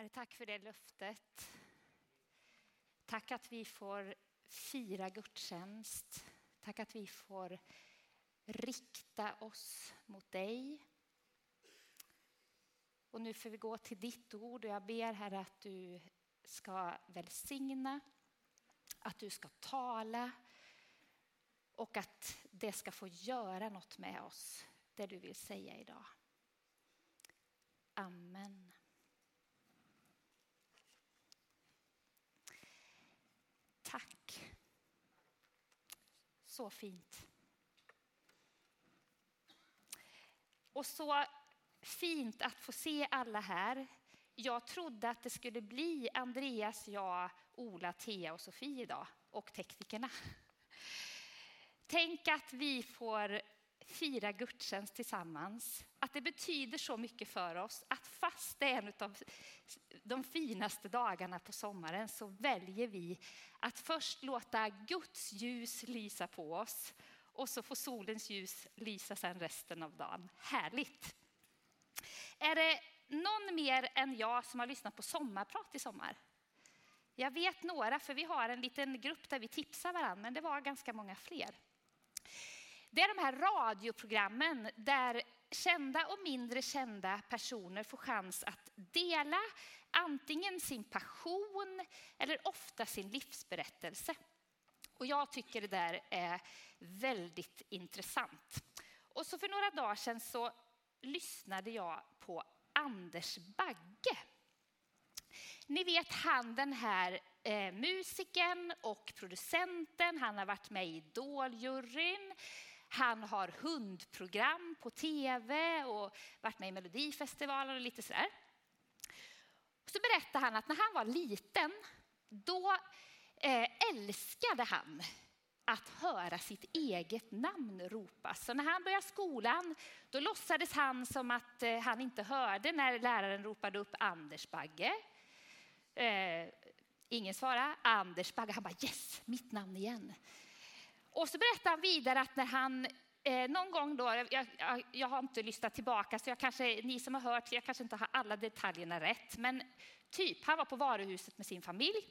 Herre, tack för det löftet. Tack att vi får fira gudstjänst. Tack att vi får rikta oss mot dig. Och nu får vi gå till ditt ord och jag ber Herre att du ska välsigna, att du ska tala och att det ska få göra något med oss, det du vill säga idag. Amen. Tack. Så fint. Och så fint att få se alla här. Jag trodde att det skulle bli Andreas, jag, Ola, Thea och Sofie idag och teknikerna. Tänk att vi får fira gudstjänst tillsammans. Att det betyder så mycket för oss att fast det är en av de finaste dagarna på sommaren så väljer vi att först låta Guds ljus lysa på oss och så får solens ljus lysa sen resten av dagen. Härligt! Är det någon mer än jag som har lyssnat på sommarprat i sommar? Jag vet några, för vi har en liten grupp där vi tipsar varandra, men det var ganska många fler. Det är de här radioprogrammen där kända och mindre kända personer får chans att dela antingen sin passion eller ofta sin livsberättelse. Och jag tycker det där är väldigt intressant. Och så för några dagar sedan så lyssnade jag på Anders Bagge. Ni vet han den här eh, musikern och producenten. Han har varit med i Idoljuryn. Han har hundprogram på tv och varit med i Melodifestivalen och lite sådär. Så berättade han att när han var liten, då eh, älskade han att höra sitt eget namn ropas. Så när han började skolan, då låtsades han som att eh, han inte hörde när läraren ropade upp Anders Bagge. Eh, ingen svarade. Anders Bagge. Han bara yes, mitt namn igen. Och så berättar han vidare att när han eh, någon gång då, jag, jag, jag, har inte lyssnat tillbaka så jag kanske, ni som har hört, jag kanske inte har alla detaljerna rätt. Men typ, han var på varuhuset med sin familj.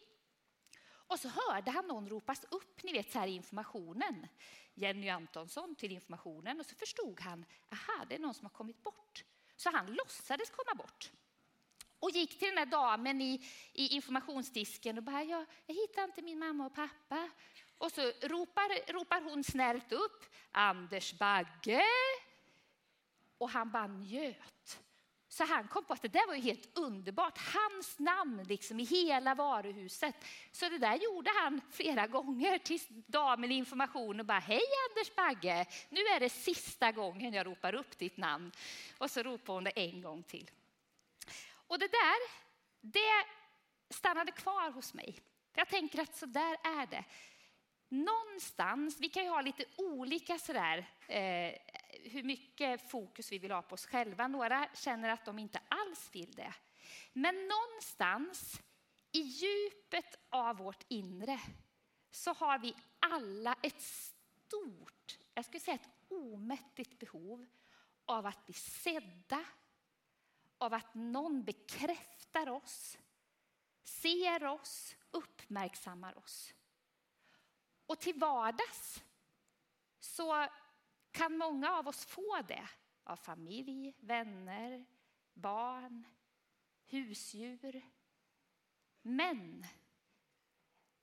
Och så hörde han någon ropas upp, ni vet så här i informationen. Jenny Antonsson till informationen och så förstod han, aha, det är någon som har kommit bort. Så han låtsades komma bort och gick till den där damen i, i informationsdisken och bara, jag, jag hittar inte min mamma och pappa. Och så ropar, ropar hon snällt upp, Anders Bagge. Och han bara njöt. Så han kom på att det där var ju helt underbart. Hans namn liksom i hela varuhuset. Så det där gjorde han flera gånger tills damen i information och bara hej Anders Bagge, nu är det sista gången jag ropar upp ditt namn. Och så ropar hon det en gång till. Och det där, det stannade kvar hos mig. Jag tänker att så där är det. Någonstans, vi kan ju ha lite olika sådär, eh, hur mycket fokus vi vill ha på oss själva. Några känner att de inte alls vill det. Men någonstans i djupet av vårt inre så har vi alla ett stort, jag skulle säga ett omättligt behov av att bli sedda, av att någon bekräftar oss, ser oss, uppmärksammar oss. Och till vardags så kan många av oss få det av familj, vänner, barn, husdjur. Men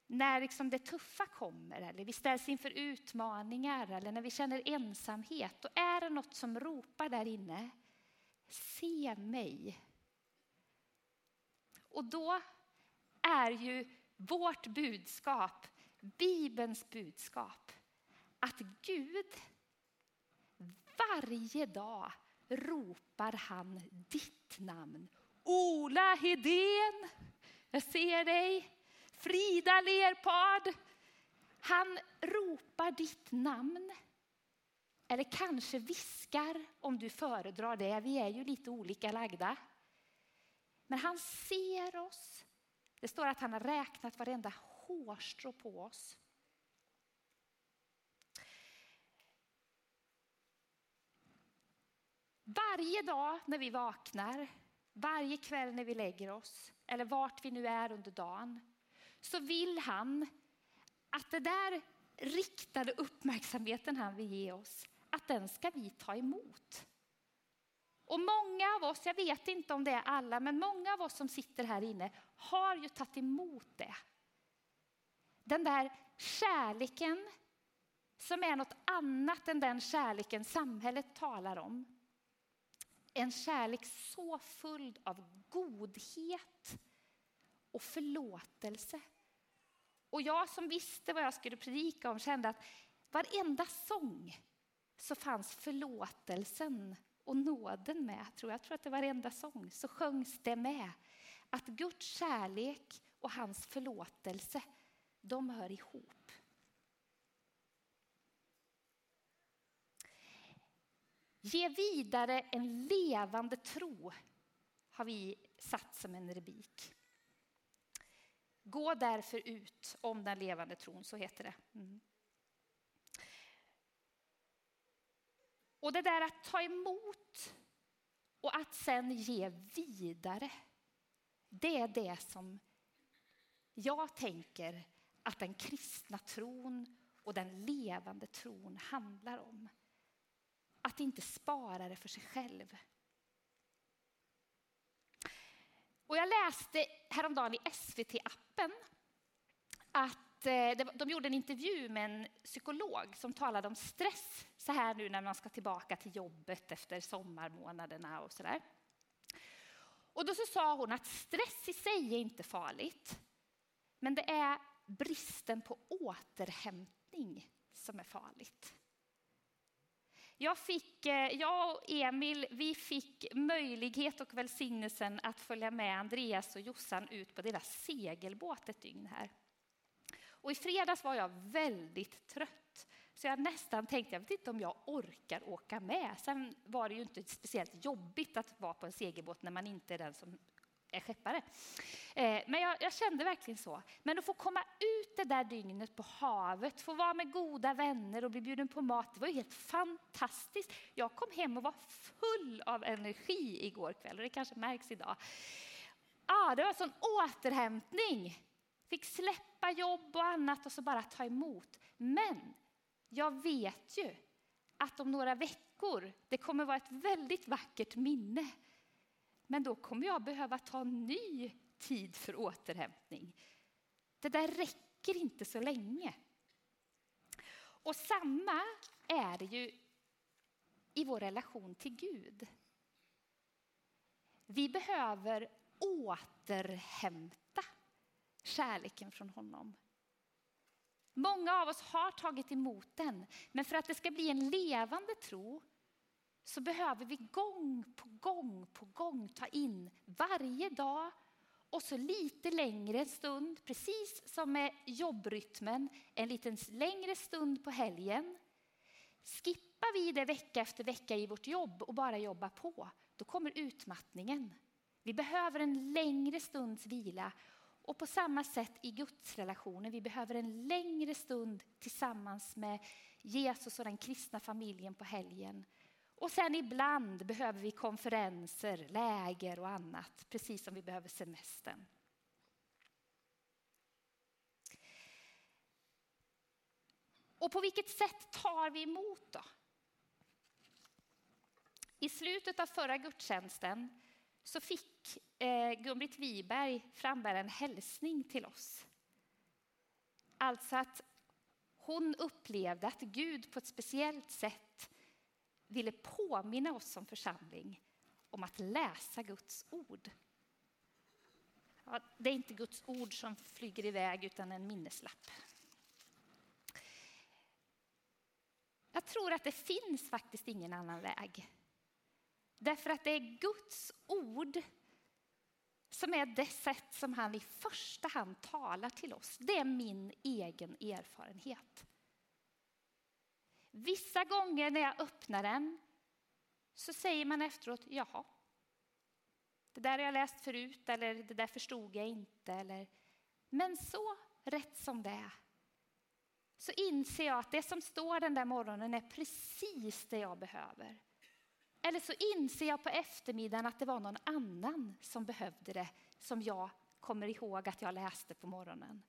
när liksom det tuffa kommer eller vi ställs inför utmaningar eller när vi känner ensamhet, då är det något som ropar där inne. Se mig. Och då är ju vårt budskap Bibelns budskap att Gud varje dag ropar han ditt namn. Ola Hedén, jag ser dig. Frida Lerpard, Han ropar ditt namn. Eller kanske viskar om du föredrar det. Vi är ju lite olika lagda. Men han ser oss. Det står att han har räknat varenda hårstrå på oss. Varje dag när vi vaknar, varje kväll när vi lägger oss eller vart vi nu är under dagen så vill han att det där riktade uppmärksamheten han vill ge oss, att den ska vi ta emot. Och många av oss, jag vet inte om det är alla, men många av oss som sitter här inne har ju tagit emot det. Den där kärleken som är något annat än den kärleken samhället talar om. En kärlek så full av godhet och förlåtelse. Och jag som visste vad jag skulle predika om kände att varenda sång så fanns förlåtelsen och nåden med. Tror jag tror att det var varenda sång så sjöngs det med. Att Guds kärlek och hans förlåtelse, de hör ihop. Ge vidare en levande tro har vi satt som en rubrik. Gå därför ut om den levande tron, så heter det. Mm. Och det där att ta emot och att sen ge vidare. Det är det som jag tänker att den kristna tron och den levande tron handlar om. Att inte spara det för sig själv. Och jag läste häromdagen i SVT-appen att eh, de gjorde en intervju med en psykolog som talade om stress så här nu när man ska tillbaka till jobbet efter sommarmånaderna och så där. Och då så sa hon att stress i sig är inte farligt, men det är bristen på återhämtning som är farligt. Jag, fick, eh, jag och Emil vi fick möjlighet och välsignelsen att följa med Andreas och Jossan ut på deras segelbåt ett dygn här. Och I fredags var jag väldigt trött. Så jag nästan tänkte, jag vet inte om jag orkar åka med. Sen var det ju inte speciellt jobbigt att vara på en segelbåt när man inte är den som är skeppare. Eh, men jag, jag, kände verkligen så. Men att få komma ut det där dygnet på havet, få vara med goda vänner och bli bjuden på mat, det var helt fantastiskt. Jag kom hem och var full av energi igår kväll och det kanske märks idag. Ah, det var en sån återhämtning. Fick släppa jobb och annat och så bara ta emot. Men jag vet ju att om några veckor, det kommer vara ett väldigt vackert minne. Men då kommer jag behöva ta ny tid för återhämtning. Det där räcker inte så länge. Och samma är det ju i vår relation till Gud. Vi behöver återhämta kärleken från honom. Många av oss har tagit emot den, men för att det ska bli en levande tro så behöver vi gång på gång på gång ta in varje dag och så lite längre stund, precis som med jobbrytmen, en liten längre stund på helgen. Skippar vi det vecka efter vecka i vårt jobb och bara jobbar på, då kommer utmattningen. Vi behöver en längre stunds vila och på samma sätt i gudsrelationen. Vi behöver en längre stund tillsammans med Jesus och den kristna familjen på helgen. Och sen ibland behöver vi konferenser, läger och annat, precis som vi behöver semestern. Och på vilket sätt tar vi emot då? I slutet av förra gudstjänsten så fick eh, Gun-Britt Wiberg frambära en hälsning till oss. Alltså att hon upplevde att Gud på ett speciellt sätt ville påminna oss som församling om att läsa Guds ord. Ja, det är inte Guds ord som flyger iväg utan en minneslapp. Jag tror att det finns faktiskt ingen annan väg. Därför att det är Guds ord som är det sätt som han i första hand talar till oss. Det är min egen erfarenhet. Vissa gånger när jag öppnar den så säger man efteråt, jaha. Det där har jag läst förut eller det där förstod jag inte. Eller... Men så rätt som det är så inser jag att det som står den där morgonen är precis det jag behöver. Eller så inser jag på eftermiddagen att det var någon annan som behövde det, som jag kommer ihåg att jag läste på morgonen.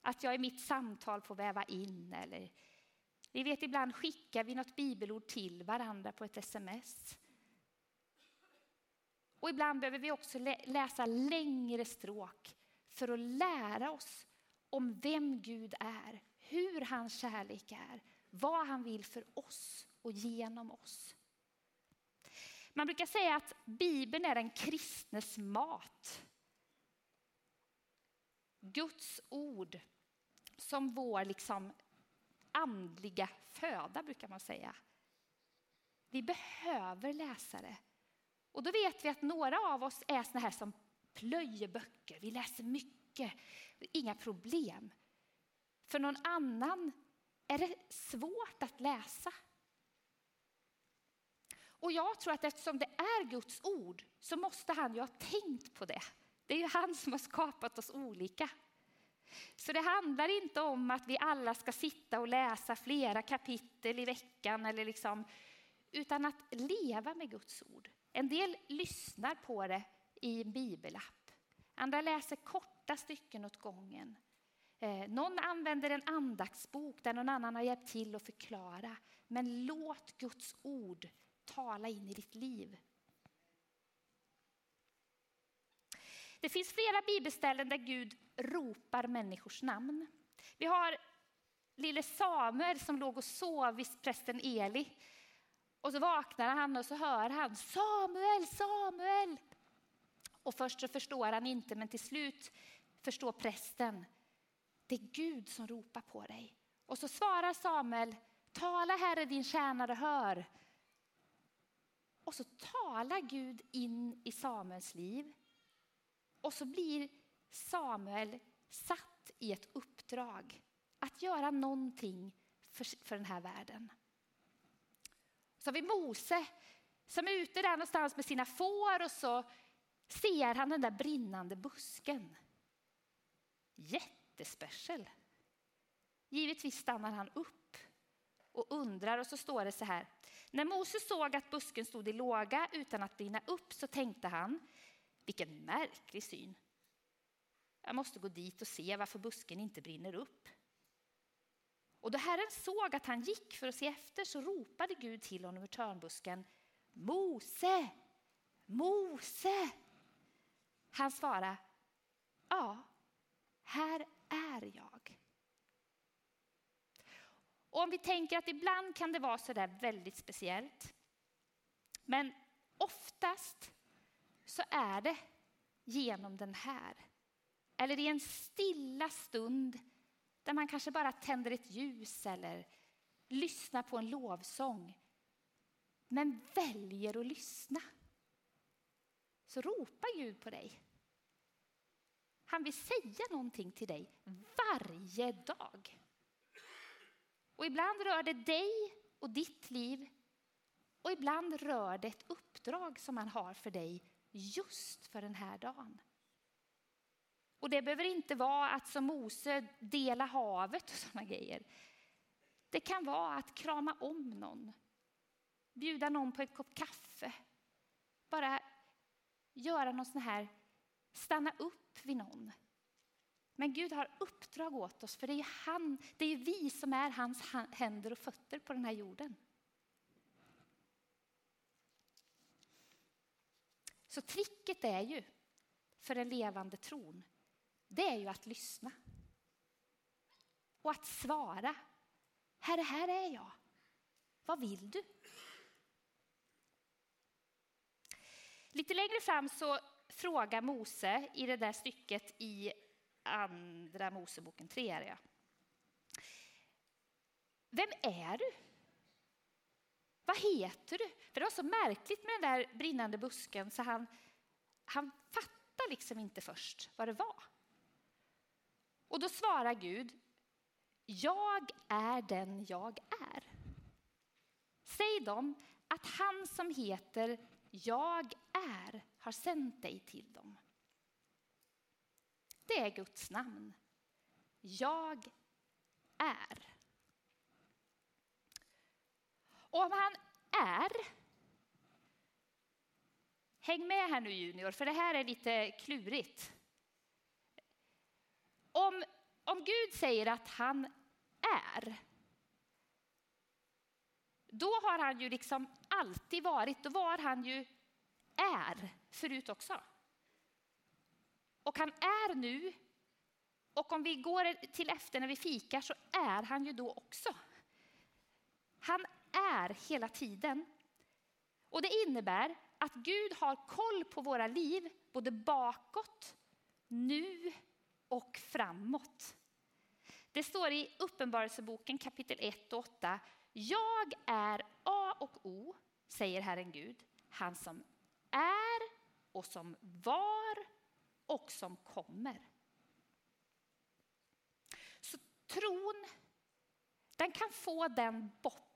Att jag i mitt samtal får väva in eller vi vet ibland skickar vi något bibelord till varandra på ett sms. Och ibland behöver vi också läsa längre stråk för att lära oss om vem Gud är, hur hans kärlek är, vad han vill för oss och genom oss. Man brukar säga att Bibeln är den kristnes mat. Guds ord som vår liksom andliga föda brukar man säga. Vi behöver läsare. Och då vet vi att några av oss är såna här som plöjer böcker. Vi läser mycket, inga problem. För någon annan är det svårt att läsa. Och jag tror att eftersom det är Guds ord så måste han ju ha tänkt på det. Det är ju han som har skapat oss olika. Så det handlar inte om att vi alla ska sitta och läsa flera kapitel i veckan, eller liksom, utan att leva med Guds ord. En del lyssnar på det i en bibelapp. Andra läser korta stycken åt gången. Eh, någon använder en andaktsbok där någon annan har hjälpt till att förklara. Men låt Guds ord tala in i ditt liv. Det finns flera bibelställen där Gud ropar människors namn. Vi har lille Samuel som låg och sov vid prästen Eli. Och så vaknar han och så hör han Samuel, Samuel. Och först så förstår han inte, men till slut förstår prästen. Det är Gud som ropar på dig. Och så svarar Samuel, tala Herre din tjänare hör. Och så talar Gud in i Samuels liv. Och så blir Samuel satt i ett uppdrag att göra någonting för, för den här världen. Så har vi Mose som är ute där någonstans med sina får och så ser han den där brinnande busken. Jättespecial. Givetvis stannar han upp och undrar och så står det så här. När Mose såg att busken stod i låga utan att brinna upp så tänkte han, vilken märklig syn. Jag måste gå dit och se varför busken inte brinner upp. Och då Herren såg att han gick för att se efter så ropade Gud till honom ur törnbusken. Mose, Mose! Han svarade, ja, här är jag. Och om vi tänker att ibland kan det vara så där väldigt speciellt. Men oftast så är det genom den här. Eller i en stilla stund där man kanske bara tänder ett ljus eller lyssnar på en lovsång. Men väljer att lyssna. Så ropar Gud på dig. Han vill säga någonting till dig varje dag. Och ibland rör det dig och ditt liv. Och ibland rör det ett uppdrag som han har för dig just för den här dagen. Och det behöver inte vara att som Mose dela havet och sådana grejer. Det kan vara att krama om någon, bjuda någon på en kopp kaffe. Bara göra någon sån här, stanna upp vid någon. Men Gud har uppdrag åt oss, för det är, han, det är vi som är hans händer och fötter på den här jorden. Så tricket är ju för den levande tron, det är ju att lyssna. Och att svara. Herre, här är jag. Vad vill du? Lite längre fram så frågar Mose i det där stycket i Andra Moseboken 3. Är. Vem är du? Vad heter du? För det var så märkligt med den där brinnande busken så han, han fattade liksom inte först vad det var. Och då svarar Gud, jag är den jag är. Säg dem att han som heter jag är har sänt dig till dem. Det är Guds namn. Jag är. Och om han är, Häng med här nu Junior, för det här är lite klurigt. Om, om Gud säger att han är, då har han ju liksom alltid varit, då var han ju är förut också. Och han är nu, och om vi går till efter när vi fikar så är han ju då också. Han är hela tiden. Och det innebär att Gud har koll på våra liv, både bakåt, nu och framåt. Det står i Uppenbarelseboken kapitel 1 och 8. Jag är A och O, säger Herren Gud, han som är och som var och som kommer. Så tron, den kan få den botten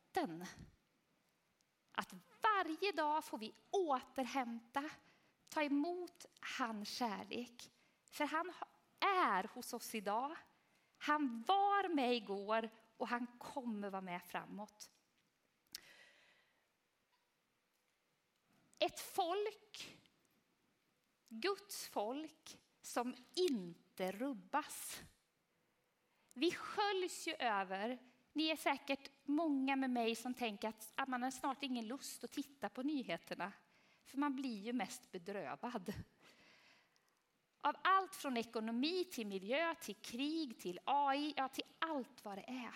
att varje dag får vi återhämta, ta emot hans kärlek. För han är hos oss idag. Han var med igår och han kommer vara med framåt. Ett folk, Guds folk, som inte rubbas. Vi sköljs ju över ni är säkert många med mig som tänker att man har snart ingen lust att titta på nyheterna. För man blir ju mest bedrövad. Av allt från ekonomi till miljö, till krig, till AI, ja till allt vad det är.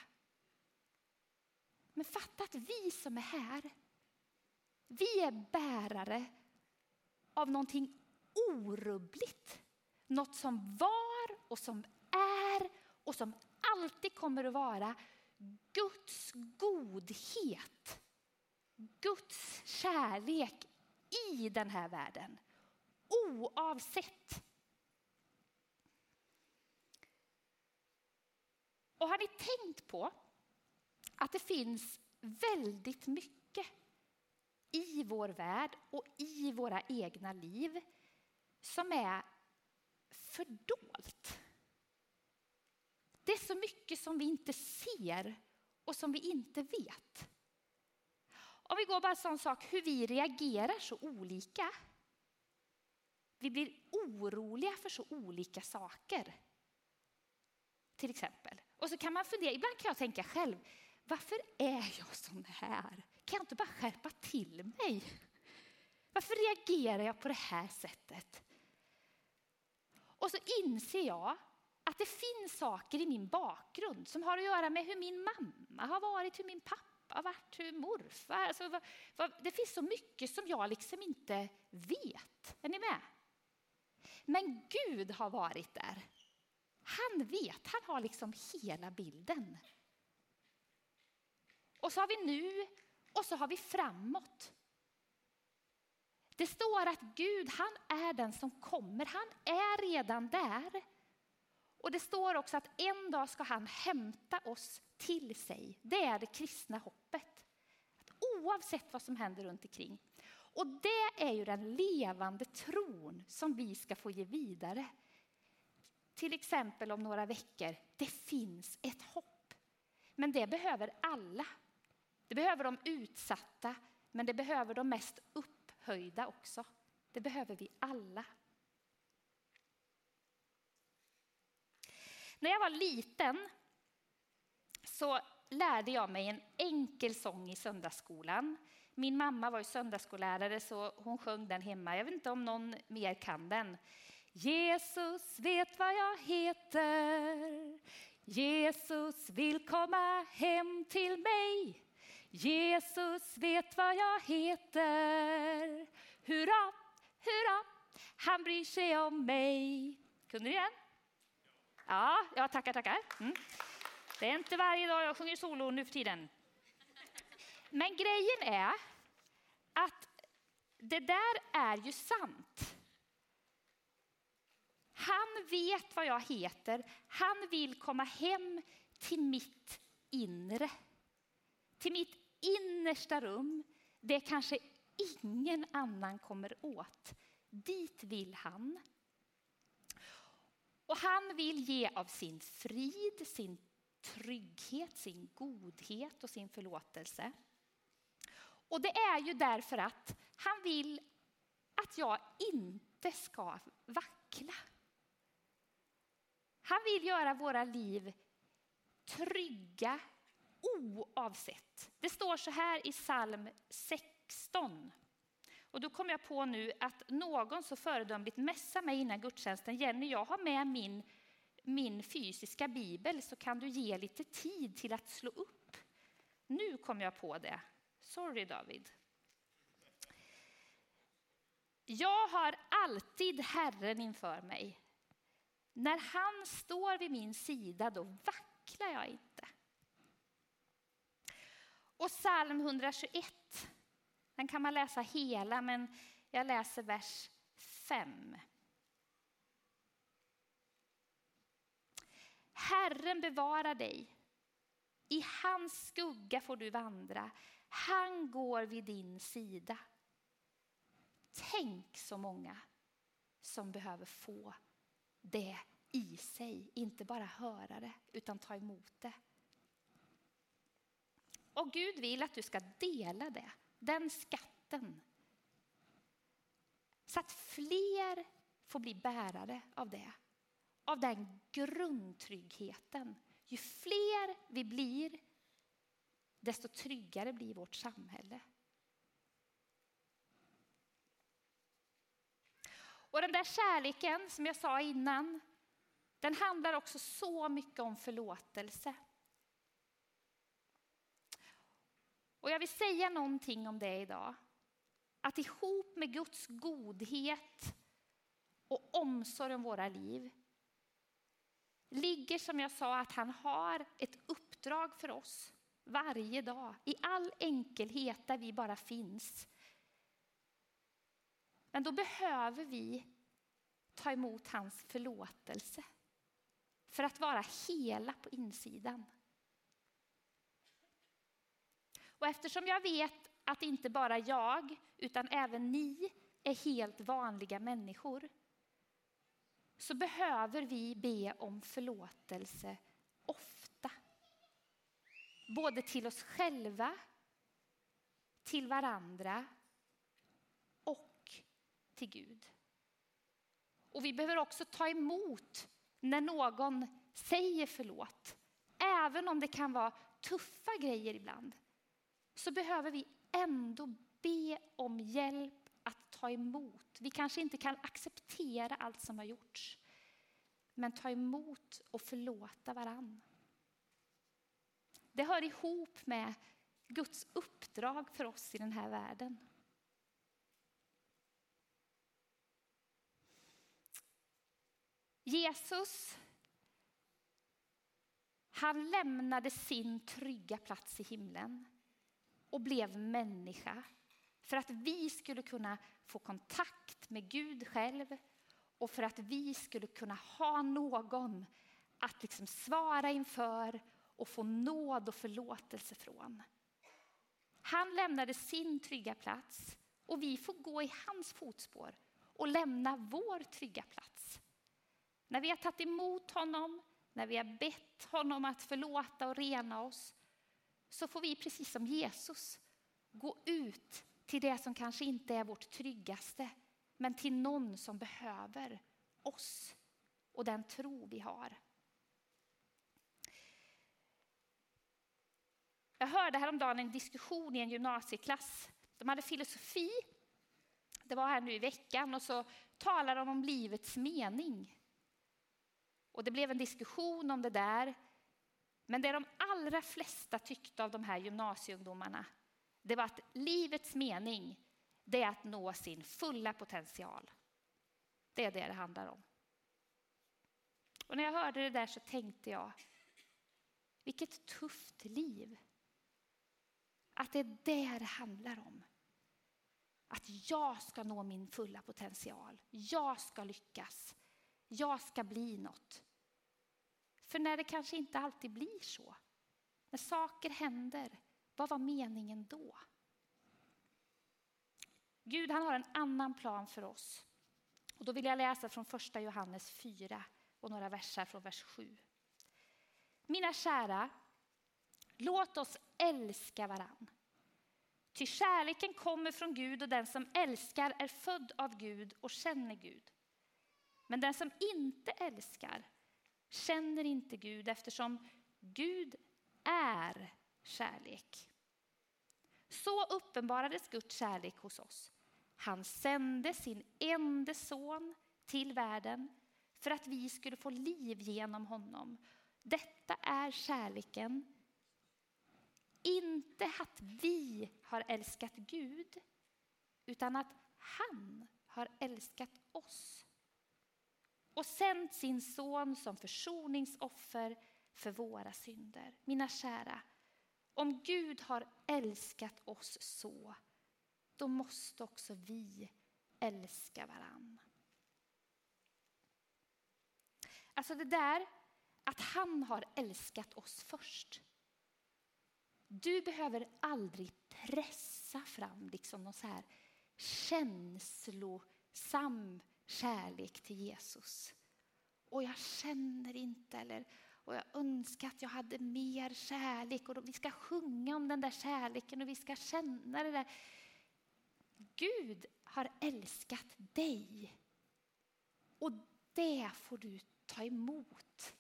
Men fatta att vi som är här, vi är bärare av någonting orubbligt. Något som var och som är och som alltid kommer att vara Guds godhet, Guds kärlek i den här världen. Oavsett. Och har ni tänkt på att det finns väldigt mycket i vår värld och i våra egna liv som är fördolt? Det är så mycket som vi inte ser och som vi inte vet. Om vi går bara en sån sak hur vi reagerar så olika. Vi blir oroliga för så olika saker. Till exempel. Och så kan man fundera, ibland kan jag tänka själv, varför är jag sån här? Kan jag inte bara skärpa till mig? Varför reagerar jag på det här sättet? Och så inser jag att det finns saker i min bakgrund som har att göra med hur min mamma har varit, hur min pappa har varit, hur morfar... Alltså, vad, vad, det finns så mycket som jag liksom inte vet. Är ni med? Men Gud har varit där. Han vet, han har liksom hela bilden. Och så har vi nu och så har vi framåt. Det står att Gud, han är den som kommer. Han är redan där. Och det står också att en dag ska han hämta oss till sig. Det är det kristna hoppet. Att oavsett vad som händer runt omkring. Och det är ju den levande tron som vi ska få ge vidare. Till exempel om några veckor. Det finns ett hopp. Men det behöver alla. Det behöver de utsatta, men det behöver de mest upphöjda också. Det behöver vi alla. När jag var liten så lärde jag mig en enkel sång i söndagsskolan. Min mamma var ju söndagsskollärare så hon sjöng den hemma. Jag vet inte om någon mer kan den. Jesus vet vad jag heter. Jesus vill komma hem till mig. Jesus vet vad jag heter. Hurra, hurra, han bryr sig om mig. Kunde ni den? Ja, ja tackar, tackar. Mm. Det är inte varje dag jag sjunger solo nu för tiden. Men grejen är att det där är ju sant. Han vet vad jag heter. Han vill komma hem till mitt inre. Till mitt innersta rum. Det kanske ingen annan kommer åt. Dit vill han. Och han vill ge av sin frid, sin trygghet, sin godhet och sin förlåtelse. Och det är ju därför att han vill att jag inte ska vackla. Han vill göra våra liv trygga oavsett. Det står så här i psalm 16. Och då kom jag på nu att någon så föredömligt mässade mig innan gudstjänsten. Jenny, jag har med min, min fysiska bibel så kan du ge lite tid till att slå upp. Nu kom jag på det. Sorry David. Jag har alltid Herren inför mig. När han står vid min sida då vacklar jag inte. Och psalm 121, den kan man läsa hela men jag läser vers 5. Herren bevarar dig. I hans skugga får du vandra. Han går vid din sida. Tänk så många som behöver få det i sig. Inte bara höra det, utan ta emot det. Och Gud vill att du ska dela det, den skatten. Så att fler får bli bärare av det. Av den grundtryggheten. Ju fler vi blir, desto tryggare blir vårt samhälle. Och den där kärleken som jag sa innan, den handlar också så mycket om förlåtelse. Och jag vill säga någonting om det idag. Att ihop med Guds godhet och omsorg om våra liv ligger som jag sa att han har ett uppdrag för oss varje dag i all enkelhet där vi bara finns. Men då behöver vi ta emot hans förlåtelse för att vara hela på insidan. Och eftersom jag vet att inte bara jag, utan även ni är helt vanliga människor så behöver vi be om förlåtelse ofta. Både till oss själva, till varandra och till Gud. Och vi behöver också ta emot när någon säger förlåt. Även om det kan vara tuffa grejer ibland så behöver vi ändå be om hjälp att ta emot. Vi kanske inte kan acceptera allt som har gjorts. Men ta emot och förlåta varann. Det hör ihop med Guds uppdrag för oss i den här världen. Jesus, han lämnade sin trygga plats i himlen och blev människa för att vi skulle kunna få kontakt med Gud själv och för att vi skulle kunna ha någon att liksom svara inför och få nåd och förlåtelse från. Han lämnade sin trygga plats och vi får gå i hans fotspår och lämna vår trygga plats. När vi har tagit emot honom, när vi har bett honom att förlåta och rena oss, så får vi precis som Jesus gå ut till det som kanske inte är vårt tryggaste, men till någon som behöver oss och den tro vi har. Jag hörde häromdagen en diskussion i en gymnasieklass. De hade filosofi. Det var här nu i veckan och så talade de om livets mening. Och det blev en diskussion om det där. Men det de allra flesta tyckte av de här gymnasieungdomarna, det var att livets mening, det är att nå sin fulla potential. Det är det det handlar om. Och när jag hörde det där så tänkte jag, vilket tufft liv. Att det är det det handlar om. Att jag ska nå min fulla potential. Jag ska lyckas. Jag ska bli något. För när det kanske inte alltid blir så, när saker händer, vad var meningen då? Gud han har en annan plan för oss. Och då vill jag läsa från första Johannes 4 och några verser från vers 7. Mina kära, låt oss älska varann. Ty kärleken kommer från Gud och den som älskar är född av Gud och känner Gud. Men den som inte älskar känner inte Gud eftersom Gud är kärlek. Så uppenbarades Guds kärlek hos oss. Han sände sin enda son till världen för att vi skulle få liv genom honom. Detta är kärleken. Inte att vi har älskat Gud, utan att han har älskat oss och sänt sin son som försoningsoffer för våra synder. Mina kära, om Gud har älskat oss så, då måste också vi älska varann. Alltså det där att han har älskat oss först. Du behöver aldrig pressa fram liksom någon så här känslosam kärlek till Jesus. Och jag känner inte, eller och jag önskar att jag hade mer kärlek. Och vi ska sjunga om den där kärleken och vi ska känna det där. Gud har älskat dig. Och det får du ta emot.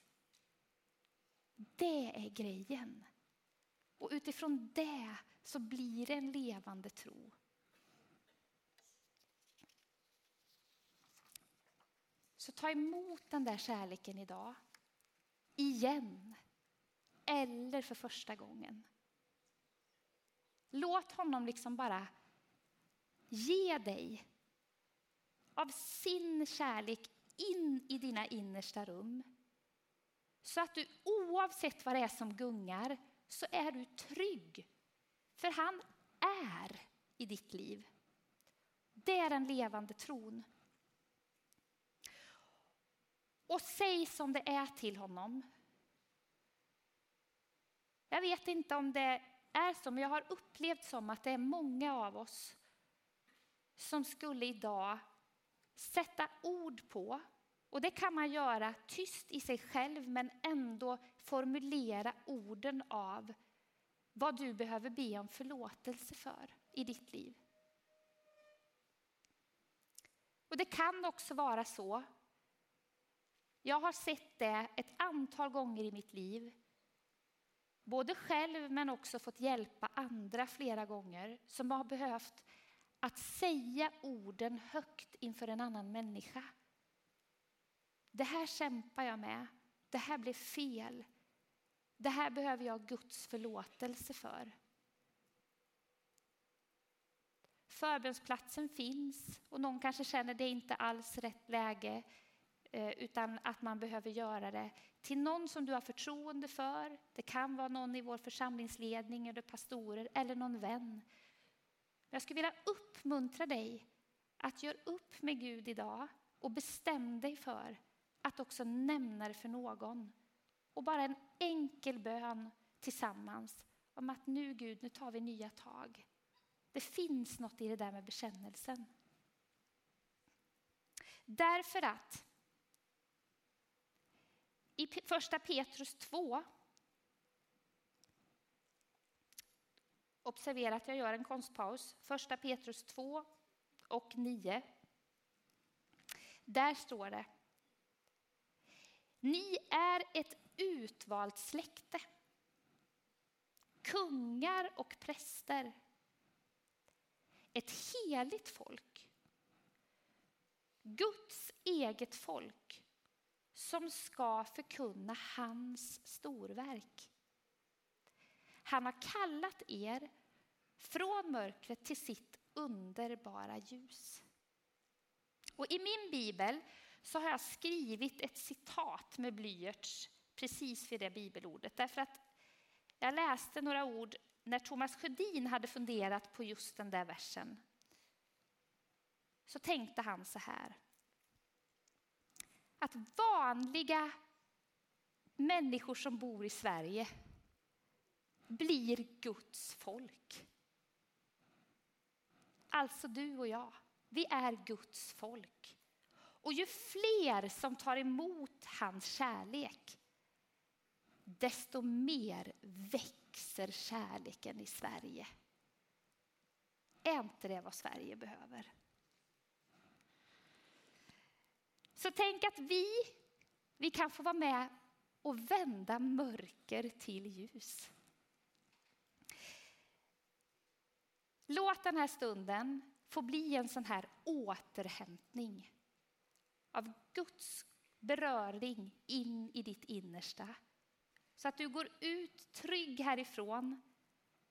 Det är grejen. Och utifrån det så blir det en levande tro. Så ta emot den där kärleken idag. Igen. Eller för första gången. Låt honom liksom bara ge dig av sin kärlek in i dina innersta rum. Så att du oavsett vad det är som gungar så är du trygg. För han är i ditt liv. Det är den levande tron. Och säg som det är till honom. Jag vet inte om det är så, men jag har upplevt som att det är många av oss som skulle idag sätta ord på, och det kan man göra tyst i sig själv, men ändå formulera orden av vad du behöver be om förlåtelse för i ditt liv. Och det kan också vara så jag har sett det ett antal gånger i mitt liv. Både själv men också fått hjälpa andra flera gånger som har behövt att säga orden högt inför en annan människa. Det här kämpar jag med. Det här blev fel. Det här behöver jag Guds förlåtelse för. Förbönsplatsen finns och någon kanske känner det inte alls rätt läge. Eh, utan att man behöver göra det till någon som du har förtroende för. Det kan vara någon i vår församlingsledning eller pastorer eller någon vän. Jag skulle vilja uppmuntra dig att göra upp med Gud idag och bestäm dig för att också nämna det för någon. Och bara en enkel bön tillsammans om att nu Gud, nu tar vi nya tag. Det finns något i det där med bekännelsen. Därför att i första Petrus 2 Observera att jag gör en konstpaus. Första Petrus 2 och 9. Där står det. Ni är ett utvalt släkte. Kungar och präster. Ett heligt folk. Guds eget folk som ska förkunna hans storverk. Han har kallat er från mörkret till sitt underbara ljus. Och I min bibel så har jag skrivit ett citat med blyerts precis vid det bibelordet. Därför att jag läste några ord när Thomas Sjödin hade funderat på just den där versen. Så tänkte han så här att vanliga människor som bor i Sverige blir Guds folk. Alltså du och jag, vi är Guds folk. Och ju fler som tar emot hans kärlek, desto mer växer kärleken i Sverige. Är inte det vad Sverige behöver? Så tänk att vi, vi kan få vara med och vända mörker till ljus. Låt den här stunden få bli en sån här återhämtning av Guds beröring in i ditt innersta. Så att du går ut trygg härifrån.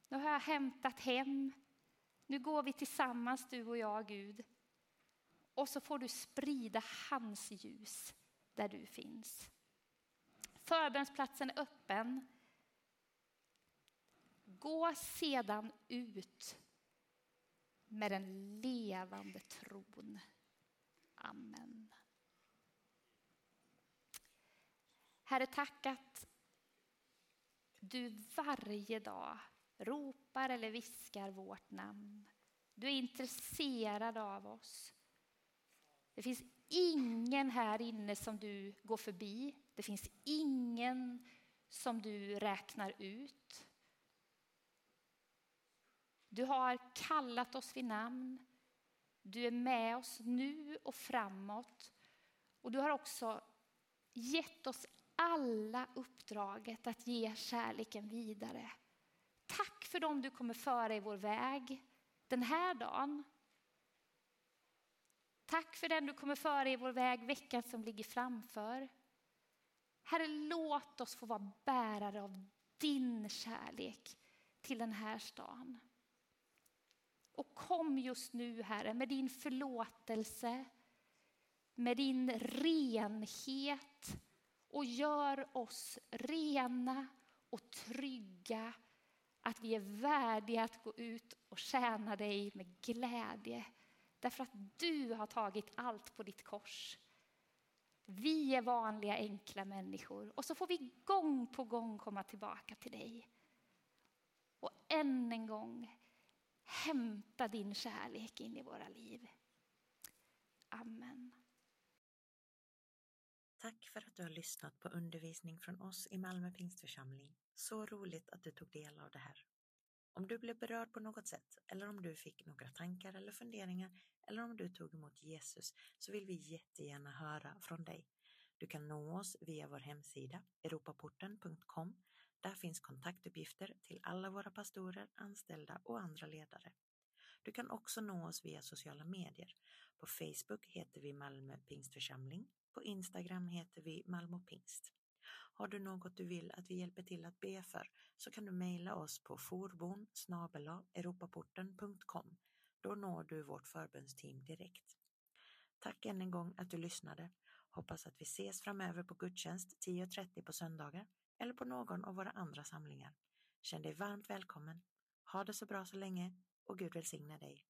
Nu har jag hämtat hem. Nu går vi tillsammans, du och jag, Gud. Och så får du sprida hans ljus där du finns. Förbönsplatsen är öppen. Gå sedan ut med den levande tron. Amen. Herre, tack att du varje dag ropar eller viskar vårt namn. Du är intresserad av oss. Det finns ingen här inne som du går förbi. Det finns ingen som du räknar ut. Du har kallat oss vid namn. Du är med oss nu och framåt. Och du har också gett oss alla uppdraget att ge kärleken vidare. Tack för dem du kommer föra i vår väg den här dagen. Tack för den du kommer föra i vår väg veckan som ligger framför. Herre, låt oss få vara bärare av din kärlek till den här stan. Och kom just nu, Herre, med din förlåtelse, med din renhet och gör oss rena och trygga att vi är värdiga att gå ut och tjäna dig med glädje. Därför att du har tagit allt på ditt kors. Vi är vanliga enkla människor och så får vi gång på gång komma tillbaka till dig. Och än en gång hämta din kärlek in i våra liv. Amen. Tack för att du har lyssnat på undervisning från oss i Malmö Pingstförsamling. Så roligt att du tog del av det här. Om du blev berörd på något sätt eller om du fick några tankar eller funderingar eller om du tog emot Jesus så vill vi jättegärna höra från dig. Du kan nå oss via vår hemsida europaporten.com. Där finns kontaktuppgifter till alla våra pastorer, anställda och andra ledare. Du kan också nå oss via sociala medier. På Facebook heter vi Malmö Pingstförsamling. På Instagram heter vi Malmö Pingst. Har du något du vill att vi hjälper till att be för så kan du mejla oss på forbon europaporten.com. Då når du vårt förbundsteam direkt. Tack än en gång att du lyssnade. Hoppas att vi ses framöver på gudstjänst 10.30 på söndagar eller på någon av våra andra samlingar. Känn dig varmt välkommen. Ha det så bra så länge och Gud välsigne dig.